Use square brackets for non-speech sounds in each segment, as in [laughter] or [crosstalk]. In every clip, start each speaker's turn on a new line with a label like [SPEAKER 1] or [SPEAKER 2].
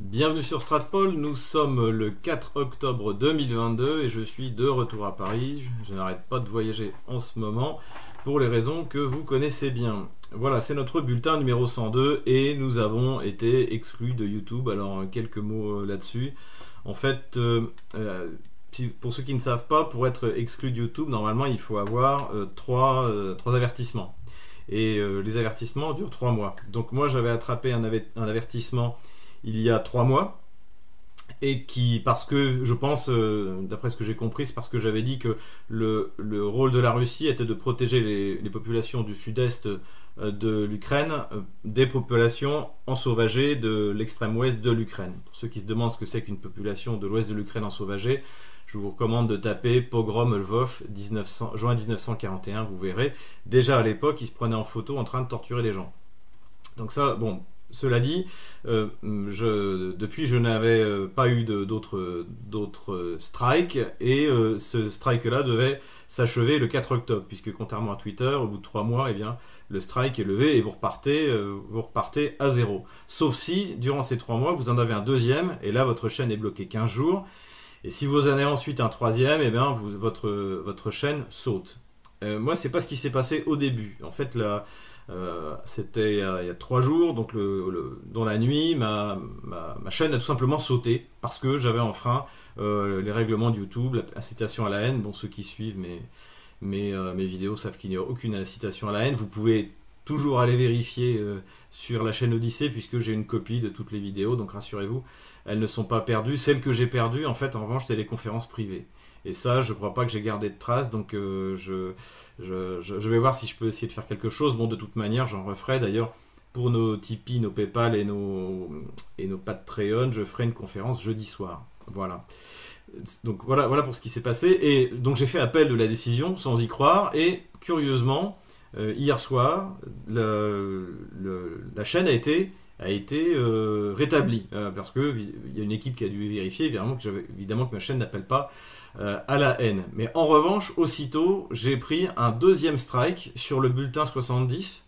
[SPEAKER 1] Bienvenue sur Stratpol, nous sommes le 4 octobre 2022 et je suis de retour à Paris. Je n'arrête pas de voyager en ce moment pour les raisons que vous connaissez bien. Voilà, c'est notre bulletin numéro 102 et nous avons été exclus de YouTube. Alors quelques mots euh, là-dessus. En fait, euh, euh, pour ceux qui ne savent pas, pour être exclu de YouTube, normalement il faut avoir trois, avertissements. Et les avertissements durent trois mois. Donc moi j'avais attrapé un avertissement il y a trois mois et qui, parce que je pense, euh, d'après ce que j'ai compris, c'est parce que j'avais dit que le, rôle de la Russie était de protéger les, populations du sud-est euh, de l'Ukraine euh, des populations ensauvagées de l'extrême ouest de l'Ukraine. Pour ceux qui se demandent ce que c'est qu'une population de l'ouest de l'Ukraine ensauvagée, je vous recommande de taper Pogrom Lvov 1900, juin 1941, vous verrez. Déjà à l'époque, ils se prenaient en photo en train de torturer les gens. Donc ça, bon, cela dit, euh, depuis je n'avais euh, pas eu d'autres strikes et euh, ce strike-là devait s'achever le 4 octobre puisque contrairement à Twitter, au bout de trois mois, eh bien, le strike est levé et vous repartez, à zéro. Sauf si durant ces trois mois vous en avez un deuxième et là votre chaîne est bloquée 15 jours et si vous en avez ensuite un troisième, eh bien, votre chaîne saute. Moi, c'est pas ce qui s'est passé au début. En fait, la euh, c'était il, y a trois jours, donc dans la nuit, ma, chaîne a tout simplement sauté parce que j'avais enfreint euh, les règlements de YouTube, l'incitation à la haine. Bon, ceux qui suivent mes, euh, mes vidéos savent qu'il n'y a aucune incitation à la haine. Vous pouvez toujours aller vérifier sur la chaîne Odyssée puisque j'ai une copie de toutes les vidéos, donc rassurez-vous, elles ne sont pas perdues. Celles que j'ai perdues, en fait, en revanche, c'est les conférences privées. Et ça, je crois pas que j'ai gardé de traces, donc je je, vais voir si je peux essayer de faire quelque chose. Bon, de toute manière, j'en referai. D'ailleurs, pour nos Tipeee, nos PayPal et nos, et nos Patreon, je ferai une conférence jeudi soir. Voilà. Donc voilà, voilà pour ce qui s'est passé. Et donc j'ai fait appel de la décision sans y croire. Et curieusement, euh, hier soir, la chaîne a été, a été euh, rétablie. Euh, parce qu'il y a une équipe qui a dû vérifier, évidemment que, ma chaîne n'appelle pas euh, à la haine. Mais en revanche, aussitôt, j'ai pris un deuxième strike sur le bulletin 70,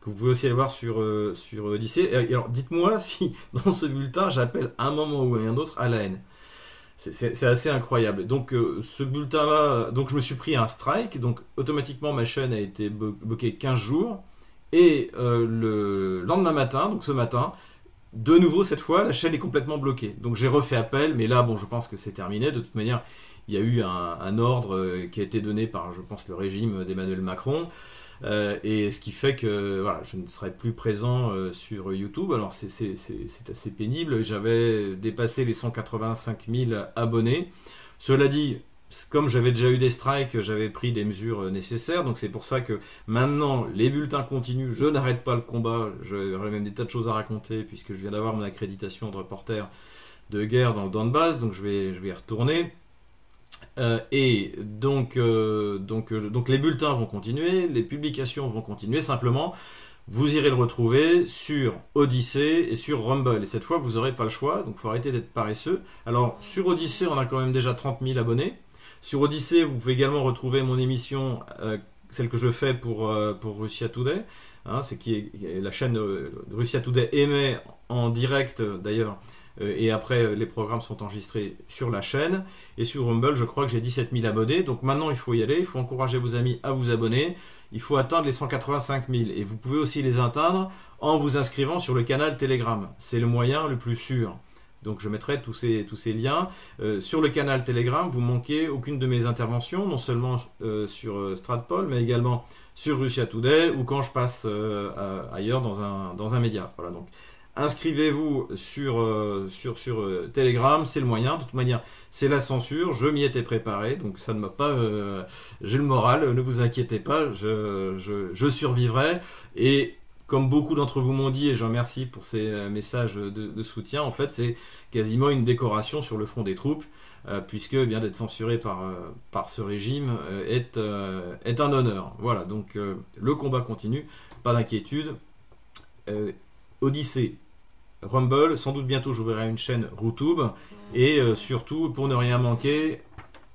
[SPEAKER 1] que vous pouvez aussi aller voir sur, euh, sur Odyssée. Alors, dites-moi [laughs] si dans ce bulletin, j'appelle un moment ou un autre à la haine. C'est assez incroyable. Donc ce bulletin-là, donc je me suis pris un strike, donc automatiquement ma chaîne a été bloquée 15 jours. Et le lendemain matin, donc ce matin, de nouveau cette fois, la chaîne est complètement bloquée. Donc j'ai refait appel, mais là, bon, je pense que c'est terminé. De toute manière, il y a eu un, ordre euh, qui a été donné par, je pense, le régime d'Emmanuel Macron. Euh, et ce qui fait que voilà, je ne serai plus présent euh, sur YouTube. Alors c'est assez pénible. J'avais dépassé les 185 000 abonnés. Cela dit, comme j'avais déjà eu des strikes, j'avais pris des mesures nécessaires. Donc c'est pour ça que maintenant, les bulletins continuent. Je n'arrête pas le combat. J'aurais même des tas de choses à raconter puisque je viens d'avoir mon accréditation de reporter de guerre dans le Donbass. Donc je vais, je vais y retourner. Euh, et donc, euh, donc, euh, donc les bulletins vont continuer, les publications vont continuer, simplement vous irez le retrouver sur Odyssée et sur Rumble. Et cette fois, vous n'aurez pas le choix, donc il faut arrêter d'être paresseux. Alors, sur Odyssée, on a quand même déjà 30 000 abonnés. Sur Odyssée, vous pouvez également retrouver mon émission, celle que je fais pour, pour Russia Today. Hein, qui est, la chaîne Russia Today émet en direct, d'ailleurs, euh, et après, euh, les programmes sont enregistrés sur la chaîne. Et sur Rumble, je crois que j'ai 17 000 abonnés. Donc maintenant, il faut y aller. Il faut encourager vos amis à vous abonner. Il faut atteindre les 185 000. Et vous pouvez aussi les atteindre en vous inscrivant sur le canal Telegram. C'est le moyen le plus sûr. Donc je mettrai tous ces, tous ces liens. Euh, sur le canal Telegram, vous manquez aucune de mes interventions, non seulement sur Stratpol, mais également sur Russia Today ou quand je passe ailleurs dans un, média. Voilà, donc Inscrivez-vous sur, euh, euh, Telegram, c'est le moyen. De toute manière, c'est la censure. Je m'y étais préparé, donc ça ne m'a pas. Euh, j'ai le moral, ne vous inquiétez pas, je, je, survivrai. Et comme beaucoup d'entre vous m'ont dit, et je remercie pour ces messages de, soutien, en fait, c'est quasiment une décoration sur le front des troupes, puisque bien d'être censuré par, par ce régime est, est un honneur. Voilà, donc le combat continue, pas d'inquiétude. Odyssée Rumble. Sans doute bientôt j'ouvrirai une chaîne YouTube. Et euh, surtout, pour ne rien manquer,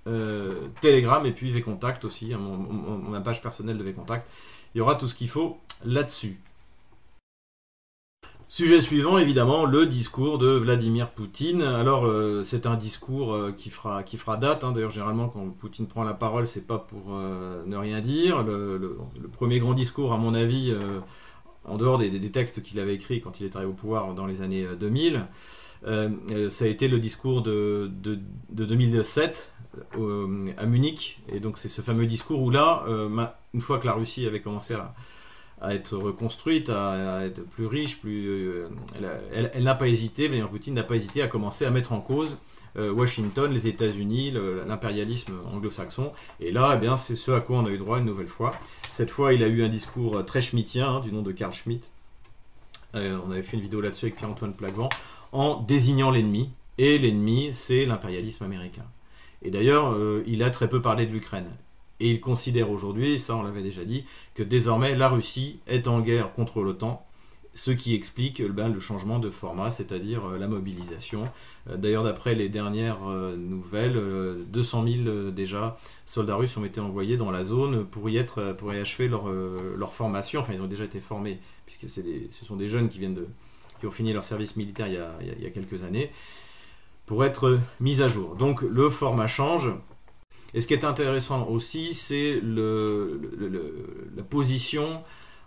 [SPEAKER 1] euh, Telegram et puis VContact aussi, hein, ma page personnelle de VContact. Il y aura tout ce qu'il faut là-dessus. Sujet suivant, évidemment, le discours de Vladimir Poutine. Alors, euh, c'est un discours euh, qui, fera, qui fera date. Hein. D'ailleurs, généralement, quand Poutine prend la parole, c'est pas pour euh, ne rien dire. Le, premier grand discours, à mon avis, en dehors des, textes qu'il avait écrits quand il est arrivé au pouvoir dans les années 2000, ça a été le discours de, de, de 2007 à Munich. Et donc, c'est ce fameux discours où là, une fois que la Russie avait commencé à à être reconstruite, à, être plus riche, plus. Euh, elle, n'a pas hésité, Vladimir Poutine n'a pas hésité à commencer à mettre en cause euh, Washington, les États-Unis, l'impérialisme anglo-saxon. Et là, eh bien, c'est ce à quoi on a eu droit une nouvelle fois. Cette fois, il a eu un discours très schmittien, hein, du nom de Carl Schmitt. Euh, on avait fait une vidéo là-dessus avec Pierre-Antoine Plaquevent, en désignant l'ennemi. Et l'ennemi, c'est l'impérialisme américain. Et d'ailleurs, il a très peu parlé de l'Ukraine. Et il considère aujourd'hui, ça on l'avait déjà dit, que désormais la Russie est en guerre contre l'OTAN, ce qui explique ben, le changement de format, c'est-à-dire euh, la mobilisation. Euh, d'ailleurs, d'après les dernières euh, nouvelles, 200 000 déjà soldats russes ont été envoyés dans la zone pour y, être, pour y achever leur, formation. Enfin, ils ont déjà été formés, puisque ce sont des jeunes qui, viennent de, qui ont fini leur service militaire il y a quelques années, pour être mis à jour. Donc le format change. Et ce qui est intéressant aussi, c'est la position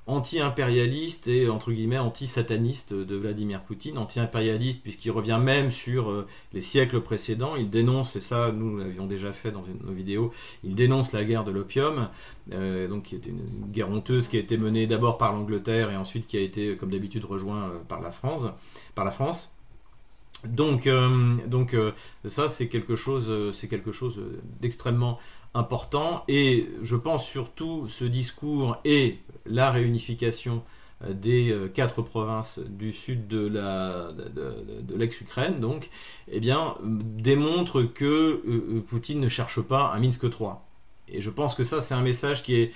[SPEAKER 1] anti-impérialiste et entre guillemets anti-sataniste de Vladimir Poutine, anti-impérialiste puisqu'il revient même sur euh, les siècles précédents, il dénonce, et ça nous l'avions déjà fait dans nos vidéos, il dénonce la guerre de l'opium, euh, donc qui était une guerre honteuse qui a été menée d'abord par l'Angleterre et ensuite qui a été comme d'habitude rejoint euh. Par la France. Donc, euh, donc euh, ça c'est quelque chose, euh, c'est quelque chose d'extrêmement important. Et je pense surtout ce discours et la réunification des quatre provinces du sud de l'ex-Ukraine donc eh bien démontre que Poutine ne cherche pas un Minsk 3 et je pense que ça c'est un message qui est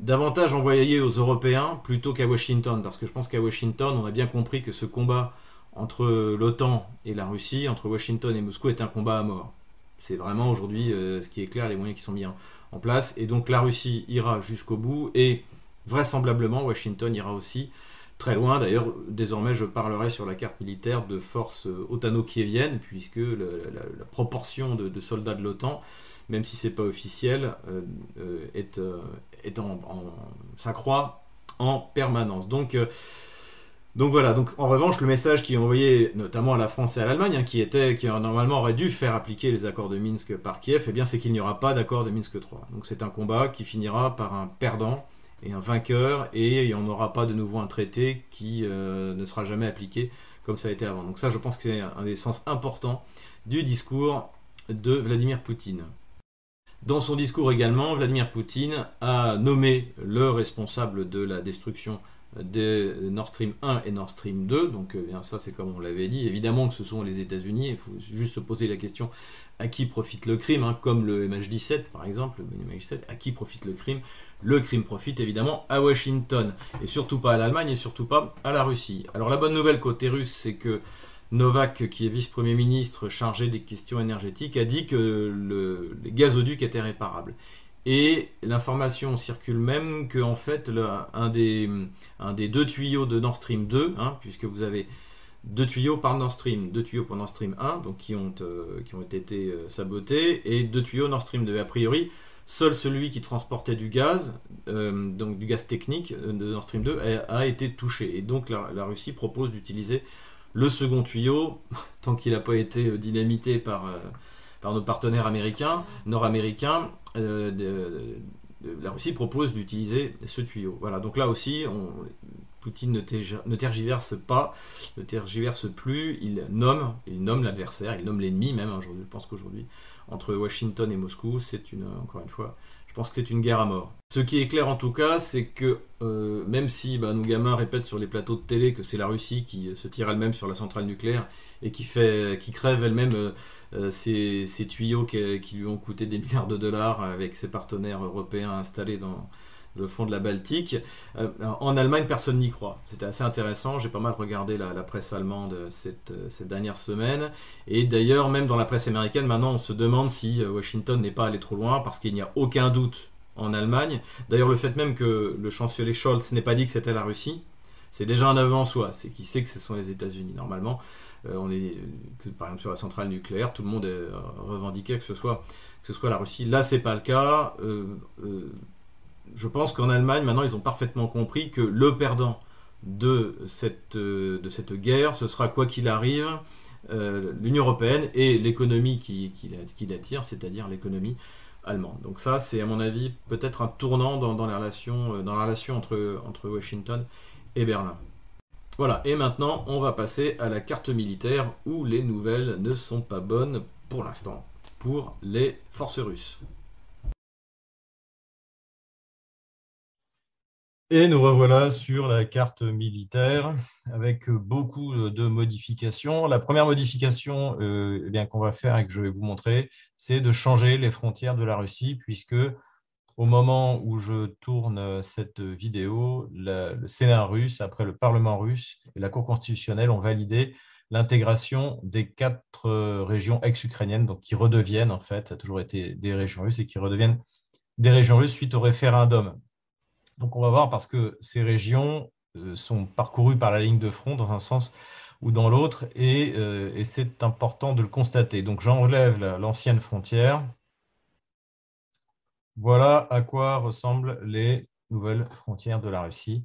[SPEAKER 1] davantage envoyé aux Européens plutôt qu'à Washington parce que je pense qu'à Washington on a bien compris que ce combat entre l'OTAN et la Russie, entre Washington et Moscou, est un combat à mort. C'est vraiment aujourd'hui euh, ce qui est clair, les moyens qui sont mis en, place. Et donc la Russie ira jusqu'au bout et vraisemblablement Washington ira aussi très loin. D'ailleurs, désormais, je parlerai sur la carte militaire de forces euh, otano-kieviennes, puisque la, proportion de, soldats de l'OTAN, même si c'est pas officiel, euh, est en, s'accroît en permanence. Donc donc voilà, donc en revanche, le message qui est envoyé notamment à la France et à l'Allemagne, hein, qui était, qui normalement aurait dû faire appliquer les accords de Minsk par Kiev, eh bien c'est qu'il n'y aura pas d'accord de Minsk 3. Donc c'est un combat qui finira par un perdant et un vainqueur, et il n'y en aura pas de nouveau un traité qui euh, ne sera jamais appliqué comme ça a été avant. Donc ça, je pense que c'est un des sens importants du discours de Vladimir Poutine. Dans son discours également, Vladimir Poutine a nommé le responsable de la destruction de Nord Stream 1 et Nord Stream 2. Donc euh, bien ça c'est comme on l'avait dit. Évidemment que ce sont les États-Unis. Il faut juste se poser la question à qui profite le crime, hein, comme le MH17 par exemple, le MH17, à qui profite le crime? Le crime profite évidemment à Washington et surtout pas à l'Allemagne et surtout pas à la Russie. Alors la bonne nouvelle côté russe, c'est que Novak, qui est vice-premier ministre chargé des questions énergétiques, a dit que le, les gazoducs étaient réparables. Et l'information circule même que en fait un, des, un des deux tuyaux de Nord Stream 2, hein, puisque vous avez deux tuyaux par Nord Stream, deux tuyaux pour Nord Stream 1, donc qui ont, euh, qui ont été euh, sabotés, et deux tuyaux Nord Stream 2. A priori, seul celui qui transportait du gaz, euh, donc du gaz technique de Nord Stream 2, a, été touché. Et donc la, Russie propose d'utiliser le second tuyau, [laughs] tant qu'il n'a pas été dynamité par par nos partenaires américains, nord-américains, euh, la Russie propose d'utiliser ce tuyau. Voilà, donc là aussi, Poutine ne, tergiverse pas, ne tergiverse plus, il nomme, il nomme l'adversaire, il nomme l'ennemi même. Aujourd'hui, je pense qu'aujourd'hui, entre Washington et Moscou, c'est une, encore une fois, je pense que c'est une guerre à mort. Ce qui est clair en tout cas, c'est que euh, même si bah, nos gamins répètent sur les plateaux de télé que c'est la Russie qui se tire elle-même sur la centrale nucléaire et qui, fait, qui crève elle-même euh, euh, tuyaux qui, lui ont coûté des milliards de dollars avec ses partenaires européens installés dans le fond de la Baltique. Euh, en Allemagne, personne n'y croit. C'était assez intéressant. J'ai pas mal regardé la, presse allemande cette, cette, dernière semaine. Et d'ailleurs, même dans la presse américaine, maintenant, on se demande si euh, Washington n'est pas allé trop loin parce qu'il n'y a aucun doute en Allemagne. D'ailleurs, le fait même que le chancelier Scholz n'ait pas dit que c'était la Russie, c'est déjà un aveu en soi. C'est qu'il sait que ce sont les États-Unis. Normalement, on est, par exemple sur la centrale nucléaire, tout le monde est revendiqué que ce soit, que ce soit la Russie. Là, c'est pas le cas. Je pense qu'en Allemagne, maintenant, ils ont parfaitement compris que le perdant de cette, de cette guerre, ce sera quoi qu'il arrive euh, l'Union européenne et l'économie qui, qui, l'attire, c'est-à-dire l'économie allemande. Donc ça, c'est à mon avis peut-être un tournant dans, relations, euh, dans la relation entre, entre Washington et Berlin. Voilà, et maintenant on va passer à la carte militaire où les nouvelles ne sont pas bonnes pour l'instant pour les forces russes. Et nous revoilà sur la carte militaire avec beaucoup de modifications. La première modification euh, eh qu'on va faire et que je vais vous montrer, c'est de changer les frontières de la Russie, puisque au moment où je tourne cette vidéo, le Sénat russe, après le Parlement russe et la Cour constitutionnelle ont validé l'intégration des quatre régions ex-ukrainiennes, donc qui redeviennent, en fait, ça a toujours été des régions russes et qui redeviennent des régions russes suite au référendum donc on va voir parce que ces régions euh, sont parcourues par la ligne de front dans un sens ou dans l'autre euh, et, c'est important de le constater. Donc j'enlève l'ancienne frontière. Voilà à quoi ressemblent les nouvelles frontières de la Russie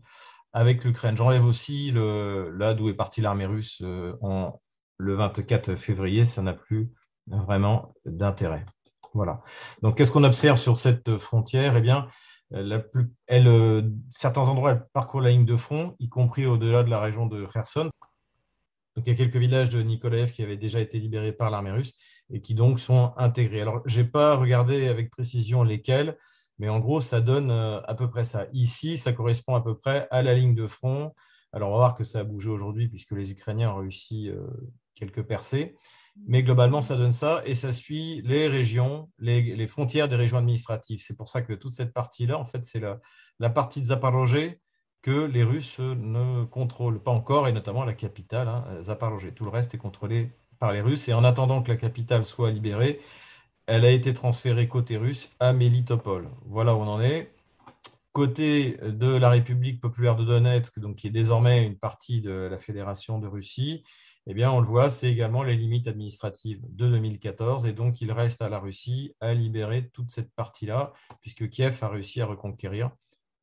[SPEAKER 1] avec l'Ukraine. J'enlève aussi le, là d'où est partie l'armée russe euh, le 24 février. Ça n'a plus vraiment d'intérêt. Voilà. Donc qu'est-ce qu'on observe sur cette frontière? Eh bien, la plus, elle, euh, certains endroits, elle parcourt la ligne de front, y compris au-delà de la région de Kherson. Donc, il y a quelques villages de Nikolaev qui avaient déjà été libérés par l'armée russe et qui donc sont intégrés. Alors, je n'ai pas regardé avec précision lesquels, mais en gros, ça donne euh, à peu près ça. Ici, ça correspond à peu près à la ligne de front. Alors, on va voir que ça a bougé aujourd'hui puisque les Ukrainiens ont réussi euh, quelques percées. Mais globalement, ça donne ça et ça suit les régions, les, frontières des régions administratives. C'est pour ça que toute cette partie-là, en fait, c'est la, la, partie de Zaporozhye que les Russes ne contrôlent pas encore, et notamment la capitale, hein. Tout le reste est contrôlé par les Russes. Et en attendant que la capitale soit libérée, elle a été transférée côté russe à Melitopol. Voilà où on en est. Côté de la République populaire de Donetsk, donc qui est désormais une partie de la Fédération de Russie, eh bien, on le voit, c'est également les limites administratives de 2014. Et donc, il reste à la Russie à libérer toute cette partie-là, puisque Kiev a réussi à reconquérir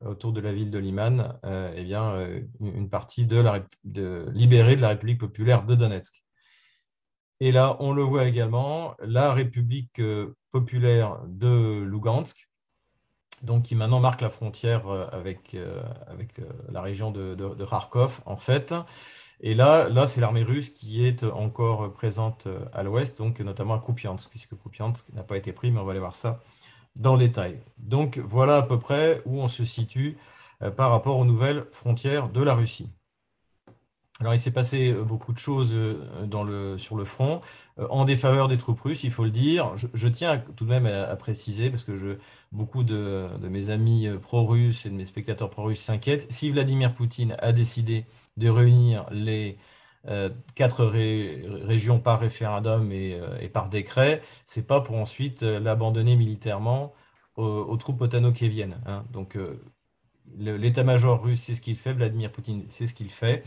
[SPEAKER 1] euh, autour de la ville de Liman euh, eh bien, euh, une partie de la, libérée de la République populaire de Donetsk. Et là, on le voit également, la République populaire de Lugansk, donc qui maintenant marque la frontière avec, avec la région de Kharkov, en fait. Et là, là c'est l'armée russe qui est encore présente euh, à l'ouest, donc notamment à Kupiansk, puisque Kupiansk n'a pas été pris, mais on va aller voir ça dans le détail. Donc voilà à peu près où on se situe euh, par rapport aux nouvelles frontières de la Russie. Alors il s'est passé euh, beaucoup de choses sur le front, en défaveur des troupes russes, il faut le dire. Je, tiens tout de même à, préciser, parce que beaucoup de, de mes amis pro-russes et de mes spectateurs pro-russes s'inquiètent, si Vladimir Poutine a décidé de réunir les euh, quatre régions par référendum et, euh, par décret, c'est pas pour ensuite euh, l'abandonner militairement aux, troupes otano-kieviennes. Hein. Donc l'état-major russe, c'est ce qu'il fait, Vladimir Poutine, c'est ce qu'il fait,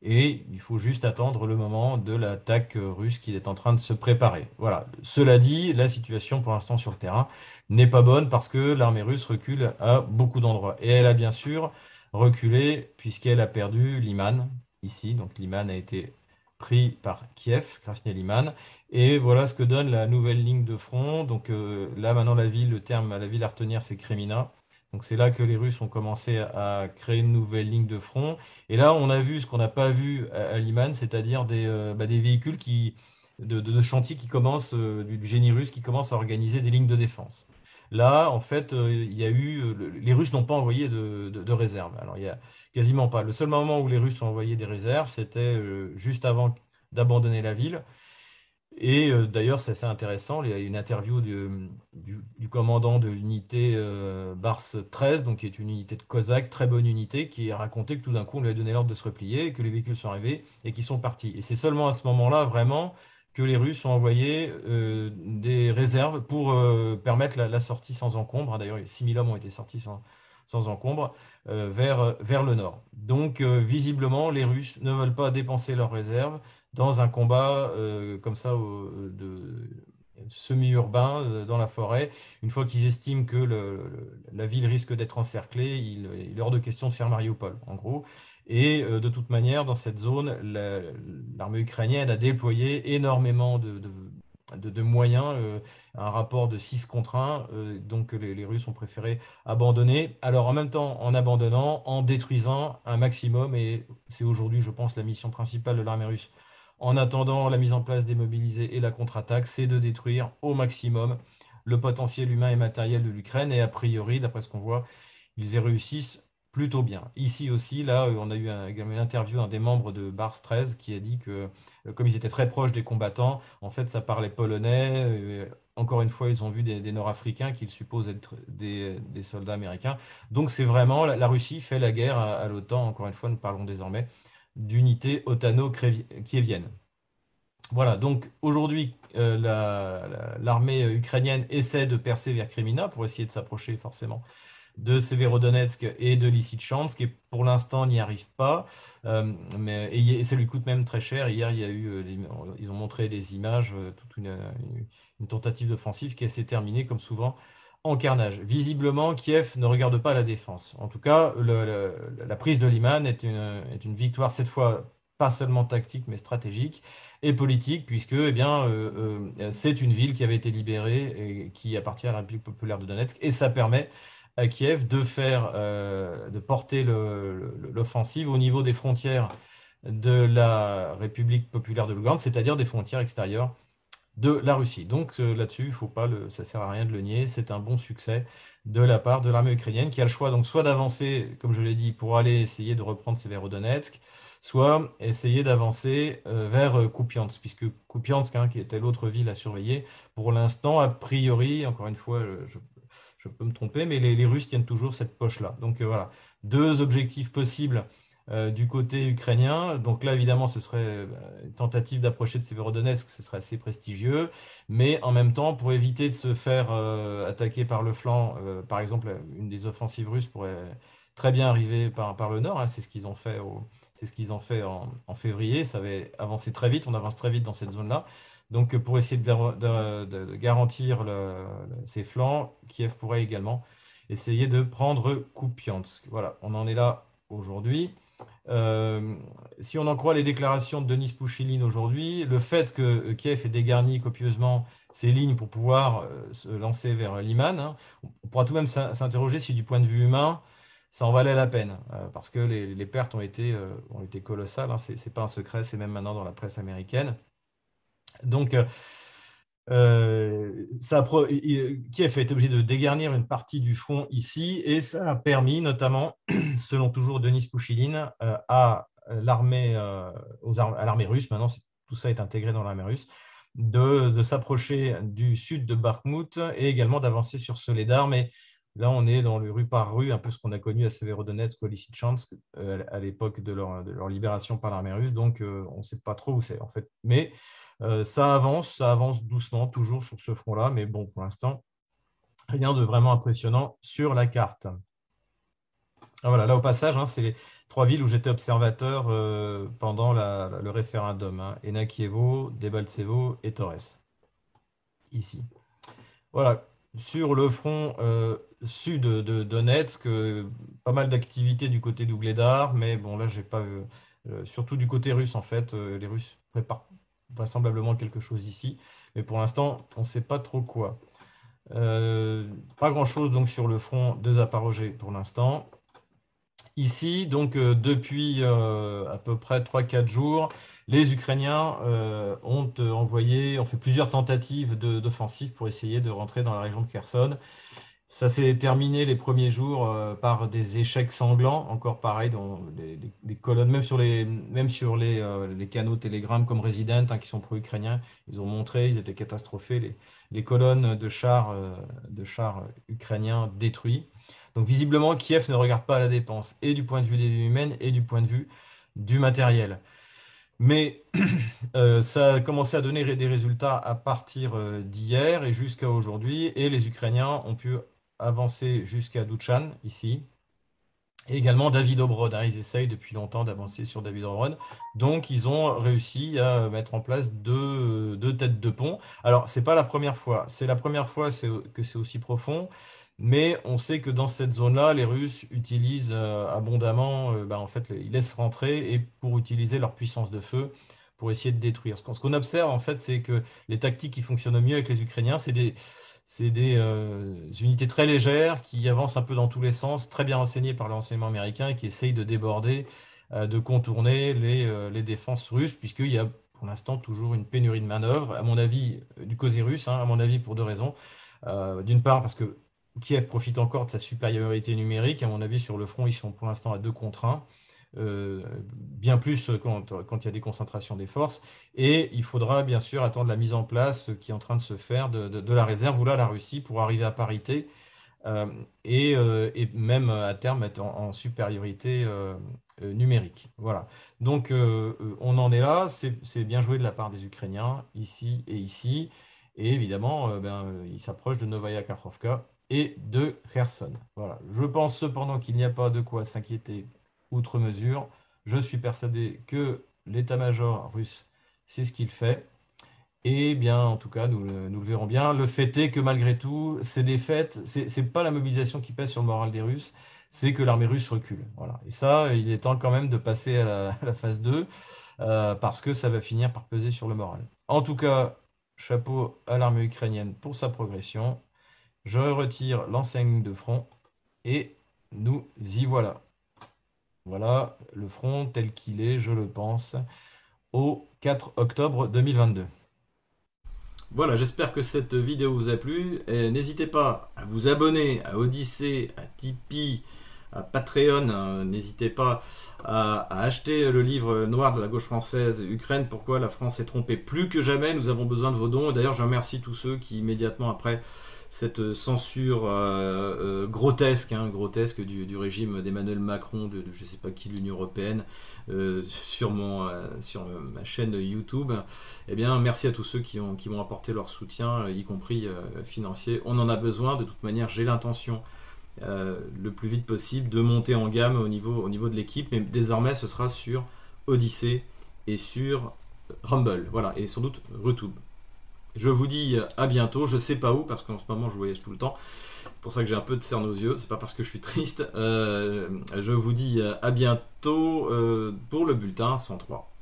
[SPEAKER 1] et il faut juste attendre le moment de l'attaque russe qui est en train de se préparer. Voilà. Cela dit, la situation pour l'instant sur le terrain n'est pas bonne parce que l'armée russe recule à beaucoup d'endroits. Et elle a bien sûr reculé puisqu'elle a perdu Liman ici. Donc Liman a été pris par Kiev, Krasny Liman. Et voilà ce que donne la nouvelle ligne de front. Donc euh, là maintenant la ville, le terme à la ville à retenir c'est Kremina. Donc c'est là que les Russes ont commencé à créer une nouvelle ligne de front. Et là on a vu ce qu'on n'a pas vu à, Liman, c'est-à-dire des, euh, bah, des, véhicules qui, de, de, chantier qui commencent, euh, du génie russe qui commence à organiser des lignes de défense. Là, en fait, euh, il y a eu, euh, les Russes n'ont pas envoyé de, réserves. Alors, il y a quasiment pas. Le seul moment où les Russes ont envoyé des réserves, c'était euh, juste avant d'abandonner la ville. Et d'ailleurs, c'est assez intéressant. Il y a une interview du, commandant de l'unité Bars 13, donc qui est une unité de Cosaque, très bonne unité, qui a raconté que tout d'un coup, on lui a donné l'ordre de se replier, que les véhicules sont arrivés et qu'ils sont partis. Et c'est seulement à ce moment-là, vraiment, que les Russes ont envoyé euh, des réserves pour euh, permettre la, sortie sans encombre. D'ailleurs, 6000 hommes ont été sortis sans,
[SPEAKER 2] sans encombre vers, vers le nord. Donc visiblement, les Russes ne veulent pas dépenser leurs réserves dans un combat comme ça de semi-urbain euh, dans la forêt. Une fois qu'ils estiment que la ville risque d'être encerclée, il, est hors de question de faire Mariupol, en gros. Et euh, de toute manière, dans cette zone, l'armée ukrainienne a déployé énormément de, moyens, euh, un rapport de 6 contre 1, donc les, les, Russes ont préféré abandonner. Alors en même temps, en abandonnant, en détruisant un maximum, et c'est aujourd'hui, je pense, la mission principale de l'armée russe en attendant la mise en place des mobilisés et la contre-attaque, c'est de détruire au maximum le potentiel humain et matériel de l'Ukraine. Et a priori, d'après ce qu'on voit, ils y réussissent plutôt bien. Ici aussi, là, on a eu également une interview d'un des membres de Bars 13 qui a dit que, euh, comme ils étaient très proches des combattants, en fait, ça parlait polonais. Euh, encore une fois, ils ont vu des, Nord-Africains qu'ils supposent être des, soldats américains. Donc, c'est vraiment, la, Russie fait la guerre à, l'OTAN. Encore une fois, nous parlons désormais d'unité otano-kievienne. Voilà, donc aujourd'hui, euh, l'armée ukrainienne essaie de percer vers Kremina pour essayer de s'approcher forcément de Severodonetsk et de Lysychansk, et pour l'instant n'y arrive pas, euh, mais, et, ça lui coûte même très cher. Hier, il y a eu, euh, ils ont montré des images, toute une, tentative d'offensive qui s'est terminée, comme souvent, en carnage. Visiblement, Kiev ne regarde pas la défense. En tout cas, la prise de Liman est une, victoire, cette fois, pas seulement tactique, mais stratégique et politique, puisque eh bien, euh, euh, c'est une ville qui avait été libérée et qui appartient à la République populaire de Donetsk, et ça permet à Kiev de faire, euh, de porter l'offensive au niveau des frontières de la République populaire de Lugansk, c'est-à-dire des frontières extérieures de la Russie. Donc euh, là-dessus, faut pas ça sert à rien de le nier, c'est un bon succès de la part de l'armée ukrainienne qui a le choix donc soit d'avancer, comme je l'ai dit, pour aller essayer de reprendre Severodonetsk, soit essayer d'avancer euh, vers Kupiansk, puisque Kupiansk, hein, qui était l'autre ville à surveiller, pour l'instant, a priori, encore une fois, je, peux me tromper, mais les, Russes tiennent toujours cette poche-là. Donc voilà, deux objectifs possibles euh, du côté ukrainien. Donc là, évidemment, ce serait euh, une tentative d'approcher de Severodonetsk, ce serait assez prestigieux. Mais en même temps, pour éviter de se faire euh, attaquer par le flanc, par exemple, une des offensives russes pourrait très bien arriver par, par le nord. Hein. c'est ce qu'ils ont fait, c'est ce qu'ils ont fait en, février. Ça avait avancé très vite, on avance très vite dans cette zone-là. Donc pour essayer de, garantir ces flancs, Kiev pourrait également essayer de prendre Kupiansk. Voilà, on en est là aujourd'hui. Euh, si on en croit les déclarations de Denis Pouchiline aujourd'hui, le fait que Kiev ait dégarni copieusement ses lignes pour pouvoir euh, se lancer vers Liman, hein, on pourra tout de même s'interroger si du point de vue humain, ça en valait la peine, euh, parce que les, pertes ont été, colossales, hein, c'est pas un secret, c'est même maintenant dans la presse américaine. Donc, euh, ça Kiev a été obligé de dégarnir une partie du front ici et ça a permis notamment, [clears throat] selon toujours Denis Pouchiline, euh, à l'armée euh, russe, maintenant tout ça est intégré dans l'armée russe, de, s'approcher du sud de Bakhmut et également d'avancer sur Soledar. Mais là, on est dans le rue par rue, un peu ce qu'on a connu à Severodonetsk ou à l'époque de leur, de leur, libération par l'armée russe. Donc, on ne sait pas trop où c'est en fait. Euh, ça avance, ça avance doucement, toujours sur ce front-là, mais bon, pour l'instant, rien de vraiment impressionnant sur la carte. Ah, voilà, là au passage, hein, c'est les trois villes où j'étais observateur euh, pendant le référendum. Hein, Enakievo, Debaltsevo et Torres. Ici. Voilà, sur le front euh, sud de, Donetsk, pas mal d'activités du côté d'Ougledar, mais bon, là, j'ai pas surtout du côté russe, en fait, les Russes préparent vraisemblablement quelque chose ici, mais pour l'instant, on ne sait pas trop quoi. Euh, pas grand-chose donc sur le front de Zaporozhye pour l'instant. Ici, donc euh, depuis euh, à peu près 3-4 jours, les Ukrainiens ont envoyé, ont fait plusieurs tentatives d'offensive pour essayer de rentrer dans la région de Kherson. Ça s'est terminé les premiers jours euh, par des échecs sanglants, encore pareil, dans des, colonnes, même sur les, même sur les, euh, les canaux Telegram comme Resident, hein, qui sont pro-ukrainiens, ils ont montré, ils étaient catastrophés, les, les colonnes de chars, euh, de chars ukrainiens détruits. Donc visiblement, Kiev ne regarde pas la dépense, et du point de vue des vies humaines, et du point de vue du matériel. Mais [clears throat] ça a commencé à donner des résultats à partir d'hier et jusqu'à aujourd'hui, et les Ukrainiens ont pu avancer jusqu'à Duchan, ici, Et également David Obrod. Hein. ils essayent depuis longtemps d'avancer sur David Obrod. Donc, ils ont réussi à mettre en place deux, têtes de pont. Alors, c'est pas la première fois. C'est la première fois que c'est aussi profond. Mais on sait que dans cette zone-là, les Russes utilisent euh, abondamment, euh, bah, en fait, ils laissent rentrer et pour utiliser leur puissance de feu pour essayer de détruire. Ce qu'on observe, en fait, c'est que les tactiques qui fonctionnent mieux avec les Ukrainiens, c'est des, c'est des euh, unités très légères qui avancent un peu dans tous les sens, très bien renseignées par le renseignement américain qui essayent de déborder, de contourner les, les défenses russes, puisqu'il y a pour l'instant toujours une pénurie de manœuvres, à mon avis, du côté russe, hein, à mon avis, pour deux raisons. D'une part, parce que Kiev profite encore de sa supériorité numérique. À mon avis, sur le front, ils sont pour l'instant à deux contre 1. Euh, bien plus quand, il y a des concentrations des forces. Et il faudra bien sûr attendre la mise en place qui est en train de se faire de, la réserve ou là la Russie pour arriver à parité euh, euh, et, même à terme être en, supériorité numérique. Voilà. Donc on en est là. C'est bien joué de la part des Ukrainiens ici et ici. Et évidemment, ben, il s'approche de Novaya Kakhovka et de Kherson. Voilà. Je pense cependant qu'il n'y a pas de quoi s'inquiéter outre mesure. Je suis persuadé que l'état-major russe, c'est ce qu'il fait. Et bien, en tout cas, nous, le verrons bien. Le fait est que malgré tout, ces défaites, c'est n'est pas la mobilisation qui pèse sur le moral des Russes, c'est que l'armée russe recule. Voilà. Et ça, il est temps quand même de passer à la, phase 2, euh, parce que ça va finir par peser sur le moral. En tout cas, chapeau à l'armée ukrainienne pour sa progression. Je retire l'enseigne de front et nous y voilà. Voilà le front tel qu'il est, je le pense, au 4 octobre 2022.
[SPEAKER 1] Voilà, j'espère que cette vidéo vous a plu. N'hésitez pas à vous abonner à Odyssée, à Tipeee, à Patreon. Hein. N'hésitez pas à, acheter le livre noir de la gauche française, Ukraine, pourquoi la France est trompée. Plus que jamais, nous avons besoin de vos dons. D'ailleurs, je remercie tous ceux qui, immédiatement après cette censure euh, euh, grotesque, hein, grotesque du, régime d'Emmanuel Macron, de, je ne sais pas qui, l'Union Européenne, euh, sur, mon, sur ma chaîne YouTube. Eh bien, merci à tous ceux qui, ont, qui m'ont apporté leur soutien, y compris financier. On en a besoin, de toute manière, j'ai l'intention le plus vite possible de monter en gamme au niveau, au niveau de l'équipe, mais désormais ce sera sur Odyssey et sur Rumble, voilà, et sans doute YouTube. Je vous dis à bientôt. Je sais pas où parce qu'en ce moment je voyage tout le temps. C'est pour ça que j'ai un peu de cernes aux yeux. C'est pas parce que je suis triste. Euh, je vous dis à bientôt euh, pour le bulletin 103.